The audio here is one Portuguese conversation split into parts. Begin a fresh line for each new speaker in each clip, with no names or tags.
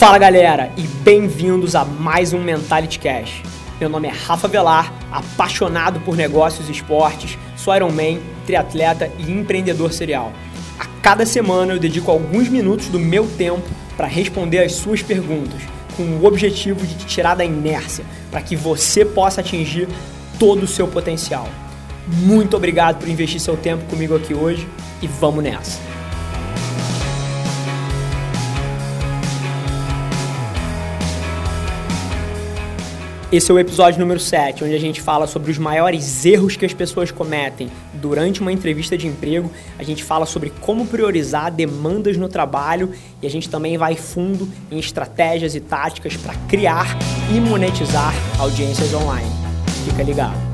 Fala galera e bem-vindos a mais um Mentality Cash. Meu nome é Rafa Velar, apaixonado por negócios e esportes, sou Ironman, triatleta e empreendedor serial. A cada semana eu dedico alguns minutos do meu tempo para responder as suas perguntas, com o objetivo de te tirar da inércia, para que você possa atingir todo o seu potencial. Muito obrigado por investir seu tempo comigo aqui hoje e vamos nessa! Esse é o episódio número 7, onde a gente fala sobre os maiores erros que as pessoas cometem durante uma entrevista de emprego. A gente fala sobre como priorizar demandas no trabalho e a gente também vai fundo em estratégias e táticas para criar e monetizar audiências online. Fica ligado.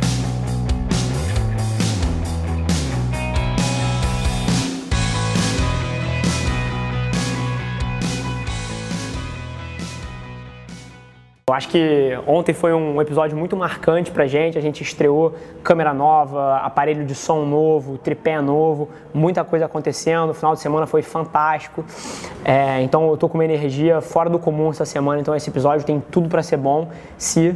Eu acho que ontem foi um episódio muito marcante pra gente. A gente estreou câmera nova, aparelho de som novo, tripé novo, muita coisa acontecendo. O final de semana foi fantástico. É, então eu tô com uma energia fora do comum essa semana. Então esse episódio tem tudo para ser bom se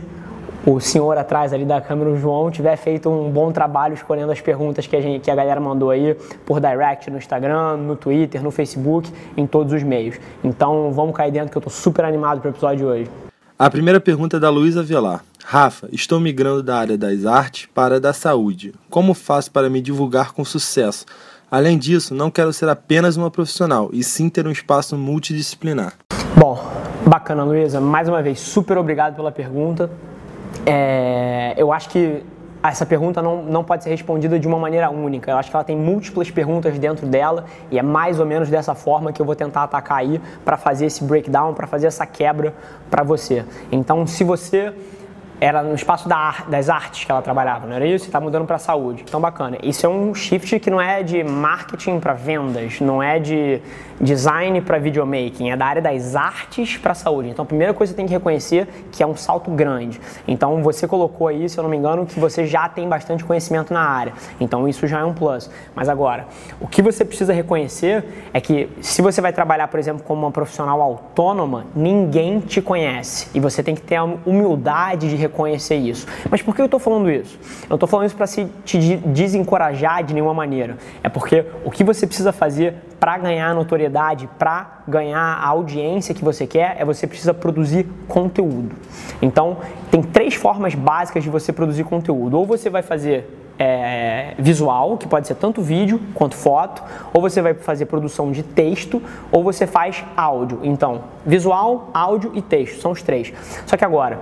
o senhor atrás ali da câmera, o João, tiver feito um bom trabalho escolhendo as perguntas que a, gente, que a galera mandou aí por direct no Instagram, no Twitter, no Facebook, em todos os meios. Então vamos cair dentro que eu tô super animado pro episódio de hoje.
A primeira pergunta é da Luísa Velar. Rafa, estou migrando da área das artes para a da saúde. Como faço para me divulgar com sucesso? Além disso, não quero ser apenas uma profissional, e sim ter um espaço multidisciplinar.
Bom, bacana, Luísa. Mais uma vez, super obrigado pela pergunta. É, eu acho que essa pergunta não, não pode ser respondida de uma maneira única. Eu acho que ela tem múltiplas perguntas dentro dela e é mais ou menos dessa forma que eu vou tentar atacar aí para fazer esse breakdown, para fazer essa quebra para você. Então, se você era no espaço da, das artes que ela trabalhava, não era isso? Está mudando para saúde. Então, bacana. Isso é um shift que não é de marketing para vendas, não é de design para videomaking, é da área das artes para saúde. Então, a primeira coisa que você tem que reconhecer que é um salto grande. Então, você colocou aí, se eu não me engano, que você já tem bastante conhecimento na área. Então, isso já é um plus. Mas agora, o que você precisa reconhecer é que se você vai trabalhar, por exemplo, como uma profissional autônoma, ninguém te conhece. E você tem que ter a humildade de reconhecer isso. Mas por que eu estou falando isso? Eu estou falando isso para te desencorajar de nenhuma maneira. É porque o que você precisa fazer para ganhar notoriedade, para ganhar a audiência que você quer, é você precisa produzir conteúdo. Então, tem três formas básicas de você produzir conteúdo. Ou você vai fazer é, visual, que pode ser tanto vídeo quanto foto, ou você vai fazer produção de texto, ou você faz áudio. Então, visual, áudio e texto, são os três. Só que agora,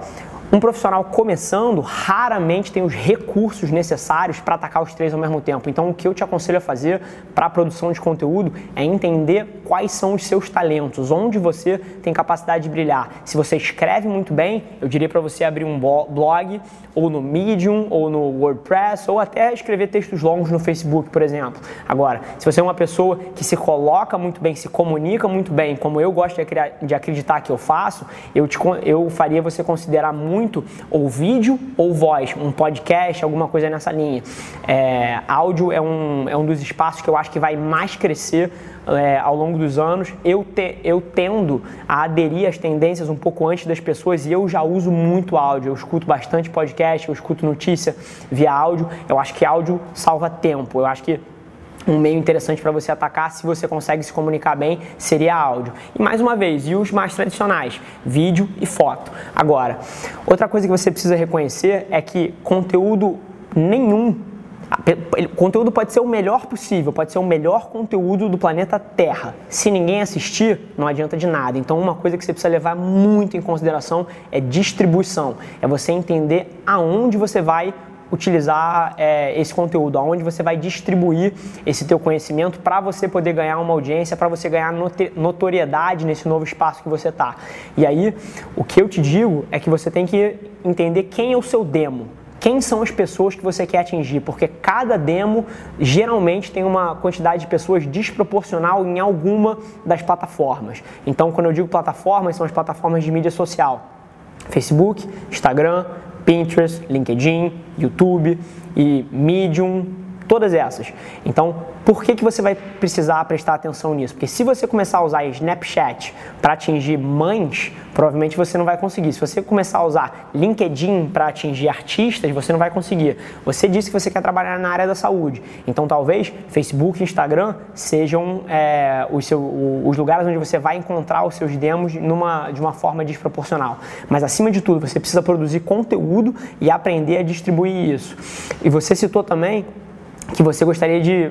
um profissional começando raramente tem os recursos necessários para atacar os três ao mesmo tempo. Então, o que eu te aconselho a fazer para a produção de conteúdo é entender quais são os seus talentos, onde você tem capacidade de brilhar. Se você escreve muito bem, eu diria para você abrir um blog, ou no Medium, ou no WordPress, ou até escrever textos longos no Facebook, por exemplo. Agora, se você é uma pessoa que se coloca muito bem, se comunica muito bem, como eu gosto de acreditar que eu faço, eu, te, eu faria você considerar muito muito ou vídeo ou voz, um podcast, alguma coisa nessa linha. É, áudio é um, é um dos espaços que eu acho que vai mais crescer é, ao longo dos anos. Eu, te, eu tendo a aderir às tendências um pouco antes das pessoas e eu já uso muito áudio. Eu escuto bastante podcast, eu escuto notícia via áudio. Eu acho que áudio salva tempo. Eu acho que um meio interessante para você atacar, se você consegue se comunicar bem, seria áudio. E mais uma vez, e os mais tradicionais, vídeo e foto. Agora, outra coisa que você precisa reconhecer é que conteúdo nenhum conteúdo pode ser o melhor possível, pode ser o melhor conteúdo do planeta Terra. Se ninguém assistir, não adianta de nada. Então, uma coisa que você precisa levar muito em consideração é distribuição. É você entender aonde você vai utilizar é, esse conteúdo, aonde você vai distribuir esse teu conhecimento para você poder ganhar uma audiência, para você ganhar notoriedade nesse novo espaço que você está. E aí, o que eu te digo é que você tem que entender quem é o seu demo. Quem são as pessoas que você quer atingir? Porque cada demo geralmente tem uma quantidade de pessoas desproporcional em alguma das plataformas. Então, quando eu digo plataformas, são as plataformas de mídia social: Facebook, Instagram, Pinterest, LinkedIn, YouTube e Medium, todas essas. Então, por que, que você vai precisar prestar atenção nisso? Porque se você começar a usar Snapchat para atingir mães, provavelmente você não vai conseguir. Se você começar a usar LinkedIn para atingir artistas, você não vai conseguir. Você disse que você quer trabalhar na área da saúde. Então, talvez Facebook e Instagram sejam é, os, seu, os lugares onde você vai encontrar os seus demos numa, de uma forma desproporcional. Mas, acima de tudo, você precisa produzir conteúdo e aprender a distribuir isso. E você citou também que você gostaria de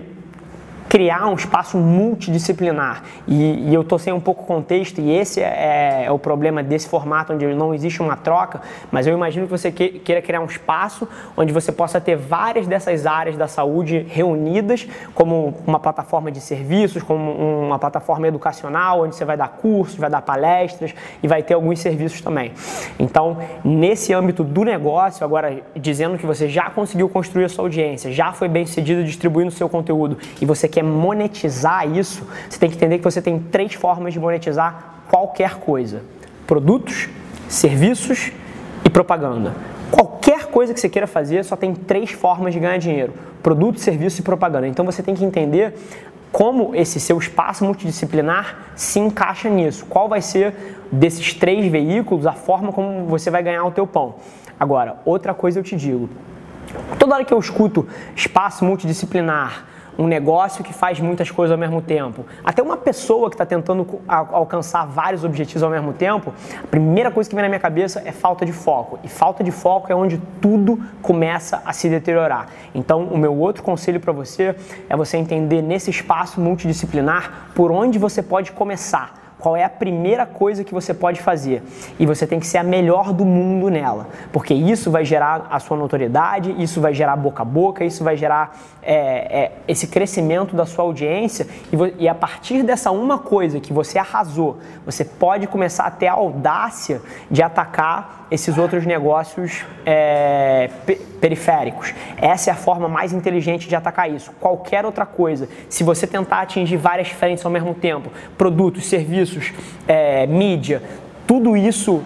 criar um espaço multidisciplinar. E, e eu estou sem um pouco contexto, e esse é, é, o problema desse formato onde não existe uma troca, mas eu imagino que você que, queira criar um espaço onde você possa ter várias dessas áreas da saúde reunidas, como uma plataforma de serviços, como uma plataforma educacional, onde você vai dar cursos, vai dar palestras e vai ter alguns serviços também. Então, nesse âmbito do negócio, agora dizendo que você já conseguiu construir a sua audiência, já foi bem sucedido distribuindo o seu conteúdo e você quer monetizar isso, você tem que entender que você tem três formas de monetizar qualquer coisa: produtos, serviços e propaganda. Qualquer coisa que você queira fazer só tem três formas de ganhar dinheiro: produto, serviço e propaganda. Então você tem que entender como esse seu espaço multidisciplinar se encaixa nisso. Qual vai ser desses três veículos a forma como você vai ganhar o teu pão. Ao outra coisa eu te digo. Toda hora que eu escuto espaço multidisciplinar, um negócio que faz muitas coisas ao mesmo tempo, até uma pessoa que está tentando alcançar vários objetivos ao mesmo tempo, a primeira coisa que vem na minha cabeça é falta de foco. E falta de foco é onde tudo começa a se deteriorar. Então, o meu outro conselho para você é você entender nesse espaço multidisciplinar por onde você pode começar qual é a primeira coisa que você pode fazer. E você tem que ser a melhor do mundo nela, porque isso vai gerar a sua notoriedade, isso vai gerar boca a boca, isso vai gerar é, é, esse crescimento da sua audiência. E, e, a partir dessa uma coisa que você arrasou, você pode começar a ter a audácia de atacar esses outros negócios é, periféricos. Essa é a forma mais inteligente de atacar isso. Qualquer outra coisa, se você tentar atingir várias frentes ao mesmo tempo, produtos, serviços, é, mídia, tudo isso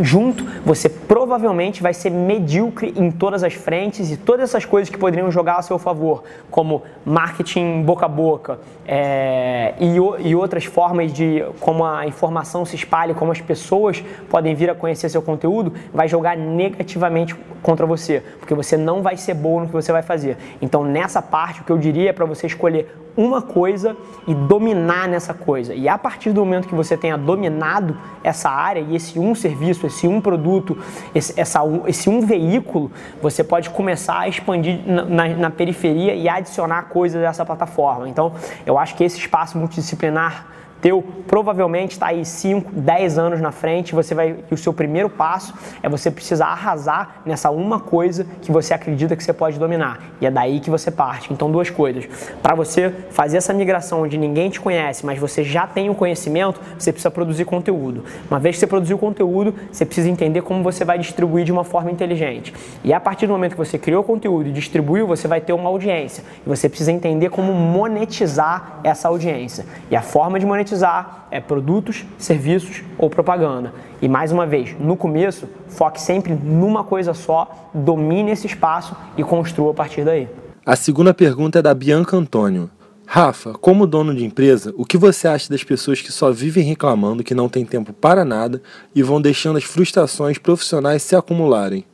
junto, você provavelmente vai ser medíocre em todas as frentes e todas essas coisas que poderiam jogar a seu favor, como marketing boca a boca é, e, e, outras formas de como a informação se espalha, como as pessoas podem vir a conhecer seu conteúdo, vai jogar negativamente contra você, porque você não vai ser bom no que você vai fazer. Então, nessa parte, o que eu diria é para você escolher uma coisa e dominar nessa coisa. E a partir do momento que você tenha dominado essa área e esse um serviço, esse um produto, esse, essa, esse um veículo, você pode começar a expandir na, na, na periferia e adicionar coisas dessa plataforma. Então, eu acho que esse espaço multidisciplinar teu provavelmente está aí 5, 10 anos na frente, você vai e o seu primeiro passo é você precisar arrasar nessa uma coisa que você acredita que você pode dominar. E é daí que você parte. Então, duas coisas. Para você fazer essa migração onde ninguém te conhece, mas você já tem o conhecimento, você precisa produzir conteúdo. Uma vez que você produziu conteúdo, você precisa entender como você vai distribuir de uma forma inteligente. E a partir do momento que você criou conteúdo e distribuiu, você vai ter uma audiência. E você precisa entender como monetizar essa audiência. E a forma de monetizar monetizar é produtos, serviços ou propaganda. E mais uma vez, no começo, foque sempre numa coisa só, domine esse espaço e construa a partir daí.
A segunda pergunta é da Bianca Antônio. Rafa, como dono de empresa, o que você acha das pessoas que só vivem reclamando que não tem tempo para nada e vão deixando as frustrações profissionais se acumularem?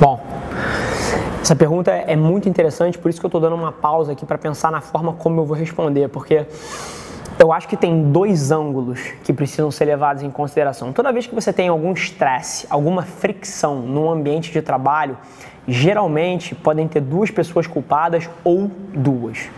Bom, essa pergunta é muito interessante, por isso que eu estou dando uma pausa aqui para pensar na forma como eu vou responder, porque eu acho que tem dois ângulos que precisam ser levados em consideração. Toda vez que você tem algum estresse, alguma fricção no ambiente de trabalho, geralmente podem ter duas pessoas culpadas ou duas.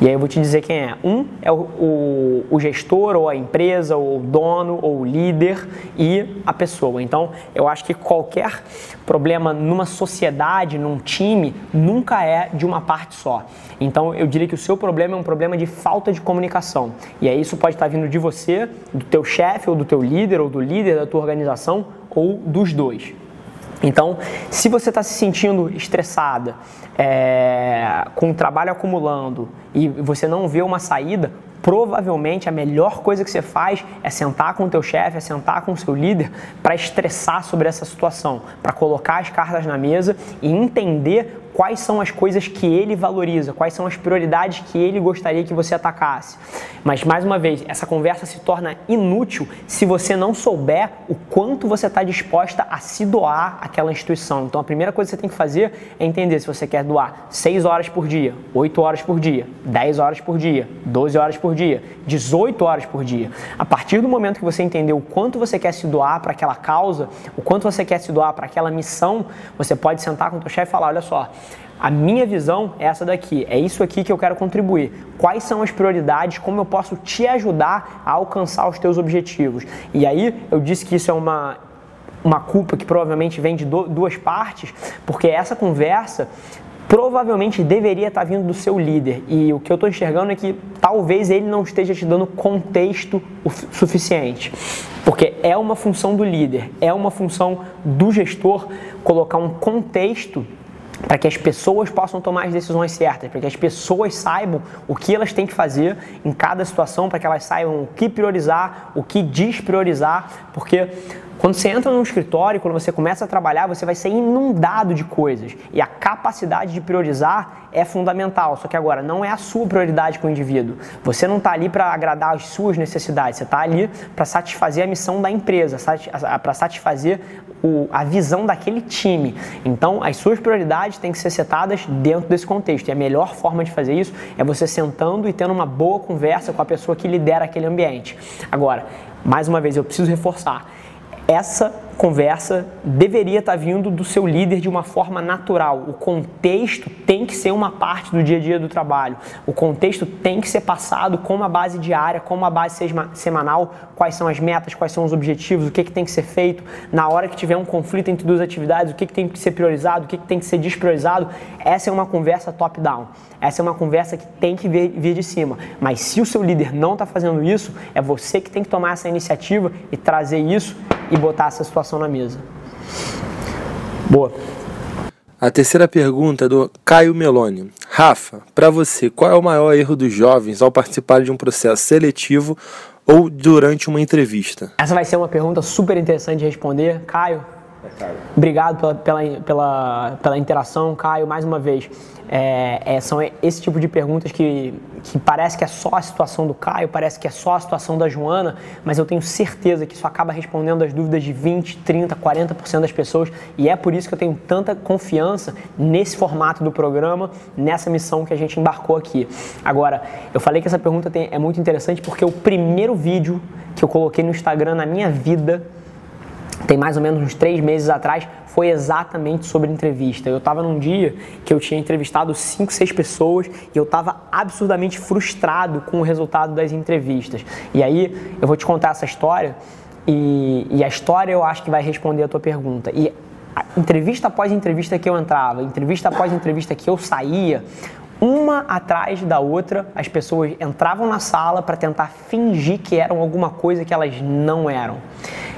E aí eu vou te dizer quem é. Um é o, o, o, gestor, ou a empresa, ou o dono, ou o líder e a pessoa. Então, eu acho que qualquer problema numa sociedade, num time, nunca é de uma parte só. Então, eu diria que o seu problema é um problema de falta de comunicação. E aí isso pode estar vindo de você, do teu chefe, ou do teu líder, ou do líder da tua organização, ou dos dois. Então, se você está se sentindo estressada, é, com o trabalho acumulando e você não vê uma saída, provavelmente a melhor coisa que você faz é sentar com o teu chefe, é sentar com o seu líder para estressar sobre essa situação, para colocar as cartas na mesa e entender quais são as coisas que ele valoriza, quais são as prioridades que ele gostaria que você atacasse. Mas, mais uma vez, essa conversa se torna inútil se você não souber o quanto você está disposta a se doar àquela instituição. Então, a primeira coisa que você tem que fazer é entender se você quer doar 6 horas por dia, 8 horas por dia, 10 horas por dia, 12 horas por dia, 18 horas por dia. A partir do momento que você entender o quanto você quer se doar para aquela causa, o quanto você quer se doar para aquela missão, você pode sentar com o teu chefe e falar, olha só, a minha visão é essa daqui, é isso aqui que eu quero contribuir. Quais são as prioridades, como eu posso te ajudar a alcançar os teus objetivos. E aí eu disse que isso é uma uma culpa que provavelmente vem de duas partes, porque essa conversa provavelmente deveria estar vindo do seu líder. E o que eu estou enxergando é que talvez ele não esteja te dando contexto o suficiente. Porque é uma função do líder, é uma função do gestor colocar um contexto para que as pessoas possam tomar as decisões certas, para que as pessoas saibam o que elas têm que fazer em cada situação, para que elas saibam o que priorizar, o que despriorizar, porque quando você entra num escritório, quando você começa a trabalhar, você vai ser inundado de coisas. E a capacidade de priorizar é fundamental. Só que agora, não é a sua prioridade com o indivíduo. Você não está ali para agradar as suas necessidades. Você está ali para satisfazer a missão da empresa, para satisfazer o, a visão daquele time. Então, as suas prioridades têm que ser setadas dentro desse contexto. E a melhor forma de fazer isso é você sentando e tendo uma boa conversa com a pessoa que lidera aquele ambiente. Agora, mais uma vez, eu preciso reforçar essa conversa deveria estar vindo do seu líder de uma forma natural. O contexto tem que ser uma parte do dia a dia do trabalho. O contexto tem que ser passado com uma base diária, com uma base semanal, quais são as metas, quais são os objetivos, o que, que tem que ser feito. Na hora que tiver um conflito entre duas atividades, o que, que tem que ser priorizado, o que, que tem que ser despriorizado. Essa é uma conversa top-down. Essa é uma conversa que tem que vir, vir de cima. Mas se o seu líder não está fazendo isso, é você que tem que tomar essa iniciativa e trazer isso e botar essa situação na mesa. Boa.
A terceira pergunta é do Caio Meloni. Rafa, para você, qual é o maior erro dos jovens ao participar de um processo seletivo ou durante uma entrevista?
Essa vai ser uma pergunta super interessante de responder. Caio, obrigado pela, pela, pela, pela interação, Caio, mais uma vez. É, é, são esse tipo de perguntas que, que parece que é só a situação do Caio, parece que é só a situação da Joana, mas eu tenho certeza que isso acaba respondendo as dúvidas de 20, 30, 40% das pessoas e é por isso que eu tenho tanta confiança nesse formato do programa, nessa missão que a gente embarcou aqui. Agora, eu falei que essa pergunta tem, é muito interessante porque o primeiro vídeo que eu coloquei no Instagram na minha vida tem mais ou menos uns três meses atrás, foi exatamente sobre entrevista. Eu estava num dia que eu tinha entrevistado cinco, seis pessoas e eu estava absurdamente frustrado com o resultado das entrevistas. E aí eu vou te contar essa história e, e a história eu acho que vai responder a tua pergunta. E entrevista após entrevista que eu entrava, entrevista após entrevista que eu saía, uma atrás da outra, as pessoas entravam na sala para tentar fingir que eram alguma coisa que elas não eram.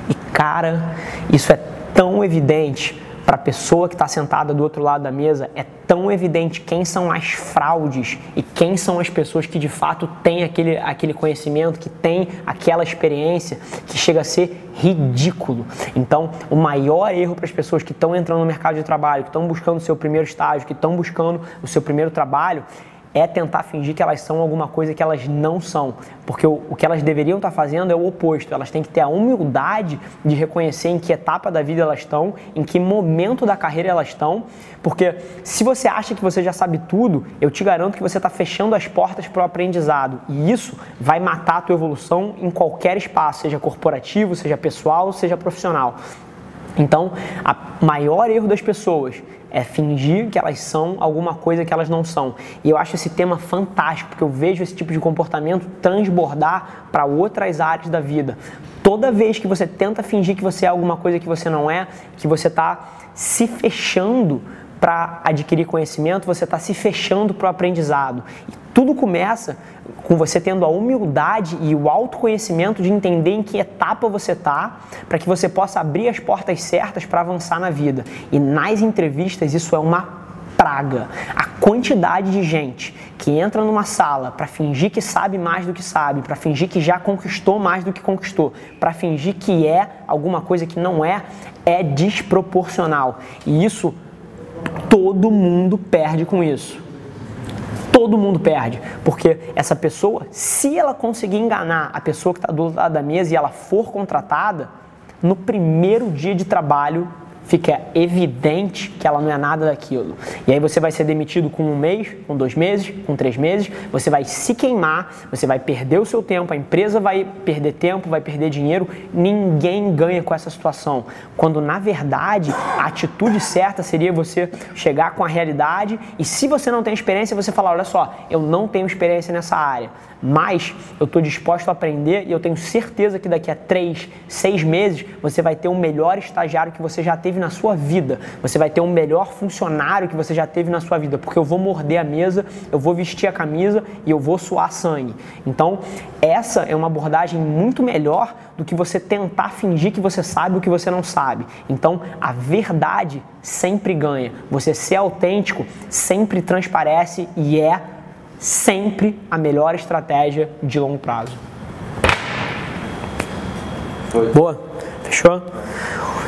E cara, isso é tão evidente para a pessoa que está sentada do outro lado da mesa, é tão evidente quem são as fraudes e quem são as pessoas que de fato têm aquele, aquele conhecimento, que têm aquela experiência, que chega a ser ridículo. Então, o maior erro para as pessoas que estão entrando no mercado de trabalho, que estão buscando o seu primeiro estágio, que estão buscando o seu primeiro trabalho, é tentar fingir que elas são alguma coisa que elas não são. Porque o, o que elas deveriam estar fazendo é o oposto. Elas têm que ter a humildade de reconhecer em que etapa da vida elas estão, em que momento da carreira elas estão. Porque se você acha que você já sabe tudo, eu te garanto que você está fechando as portas para o aprendizado. E isso vai matar a tua evolução em qualquer espaço, seja corporativo, seja pessoal, seja profissional. Então, o maior erro das pessoas é fingir que elas são alguma coisa que elas não são. E eu acho esse tema fantástico, porque eu vejo esse tipo de comportamento transbordar para outras áreas da vida. Toda vez que você tenta fingir que você é alguma coisa que você não é, que você está se fechando para adquirir conhecimento, você está se fechando para o aprendizado. E tudo começa com você tendo a humildade e o autoconhecimento de entender em que etapa você está, para que você possa abrir as portas certas para avançar na vida. E nas entrevistas isso é uma praga. A quantidade de gente que entra numa sala para fingir que sabe mais do que sabe, para fingir que já conquistou mais do que conquistou, para fingir que é alguma coisa que não é, é desproporcional. E isso todo mundo perde com isso. Todo mundo perde, porque essa pessoa, se ela conseguir enganar a pessoa que está do outro lado da mesa e ela for contratada, no primeiro dia de trabalho fica evidente que ela não é nada daquilo. E aí você vai ser demitido com um mês, com dois meses, com três meses, você vai se queimar, você vai perder o seu tempo, a empresa vai perder tempo, vai perder dinheiro, ninguém ganha com essa situação. Quando na verdade a atitude certa seria você chegar com a realidade e se você não tem experiência, você falar: olha só, eu não tenho experiência nessa área mas eu estou disposto a aprender e eu tenho certeza que daqui a três, seis meses você vai ter um melhor estagiário que você já teve na sua vida, você vai ter um melhor funcionário que você já teve na sua vida, porque eu vou morder a mesa, eu vou vestir a camisa e eu vou suar sangue. Então, essa é uma abordagem muito melhor do que você tentar fingir que você sabe o que você não sabe. Então, a verdade sempre ganha. Você ser autêntico sempre transparece e é sempre a melhor estratégia de longo prazo. Foi. Boa? Fechou?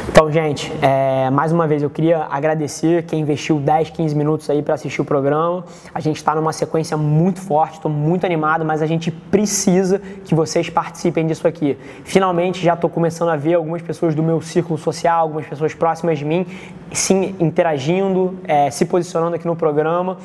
Então, gente, é, mais uma vez eu queria agradecer quem investiu 10, 15 minutos aí para assistir o programa. A gente está numa sequência muito forte, estou muito animado, mas a gente precisa que vocês participem disso aqui. Finalmente já estou começando a ver algumas pessoas do meu círculo social, algumas pessoas próximas de mim, sim, interagindo, é, se posicionando aqui no programa.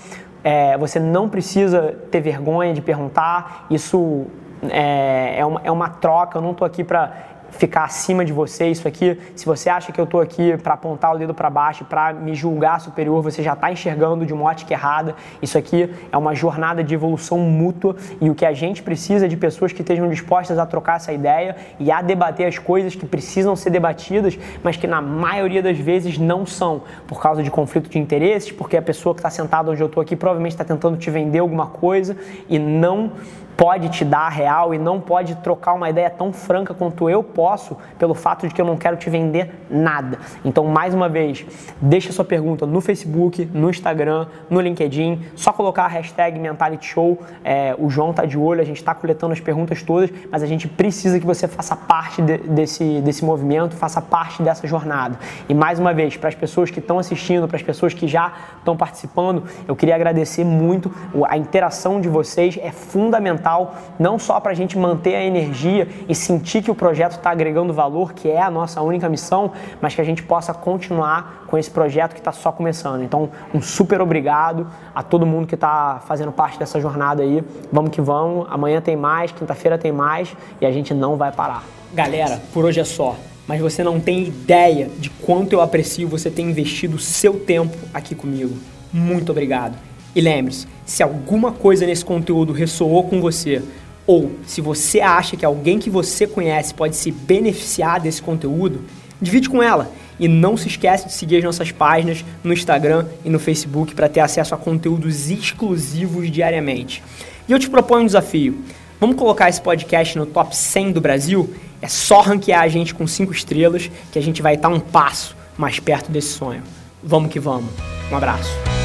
É, você não precisa ter vergonha de perguntar. Isso é, é, uma, é uma troca. Eu não estou aqui para ficar acima de você. Isso aqui, se você acha que eu estou aqui para apontar o dedo para baixo, para me julgar superior, você já está enxergando de uma ótica errada. Isso aqui é uma jornada de evolução mútua e o que a gente precisa é de pessoas que estejam dispostas a trocar essa ideia e a debater as coisas que precisam ser debatidas, mas que na maioria das vezes não são, por causa de conflito de interesses, porque a pessoa que está sentada onde eu estou aqui provavelmente está tentando te vender alguma coisa e não pode te dar a real e não pode trocar uma ideia tão franca quanto eu posso pelo fato de que eu não quero te vender nada. Então, mais uma vez, deixa sua pergunta no Facebook, no Instagram, no LinkedIn, só colocar a hashtag Mentality Show. É, o João tá de olho, a gente está coletando as perguntas todas, mas a gente precisa que você faça parte de, desse, desse movimento, faça parte dessa jornada. E mais uma vez, para as pessoas que estão assistindo, para as pessoas que já estão participando, eu queria agradecer muito. A interação de vocês é fundamental não só para a gente manter a energia e sentir que o projeto está agregando valor, que é a nossa única missão, mas que a gente possa continuar com esse projeto que está só começando. Então, um super obrigado a todo mundo que está fazendo parte dessa jornada aí. Vamos que vamos. Amanhã tem mais, quinta-feira tem mais e a gente não vai parar. Galera, por hoje é só mas você não tem ideia de quanto eu aprecio você ter investido seu tempo aqui comigo. Muito obrigado. E lembre-se, se alguma coisa nesse conteúdo ressoou com você, ou se você acha que alguém que você conhece pode se beneficiar desse conteúdo, divide com ela. E não se esqueça de seguir as nossas páginas no Instagram e no Facebook para ter acesso a conteúdos exclusivos diariamente. E eu te proponho um desafio. Vamos colocar esse podcast no top 100 do Brasil? É só ranquear a gente com 5 estrelas que a gente vai estar um passo mais perto desse sonho. Vamos que vamos. Um abraço.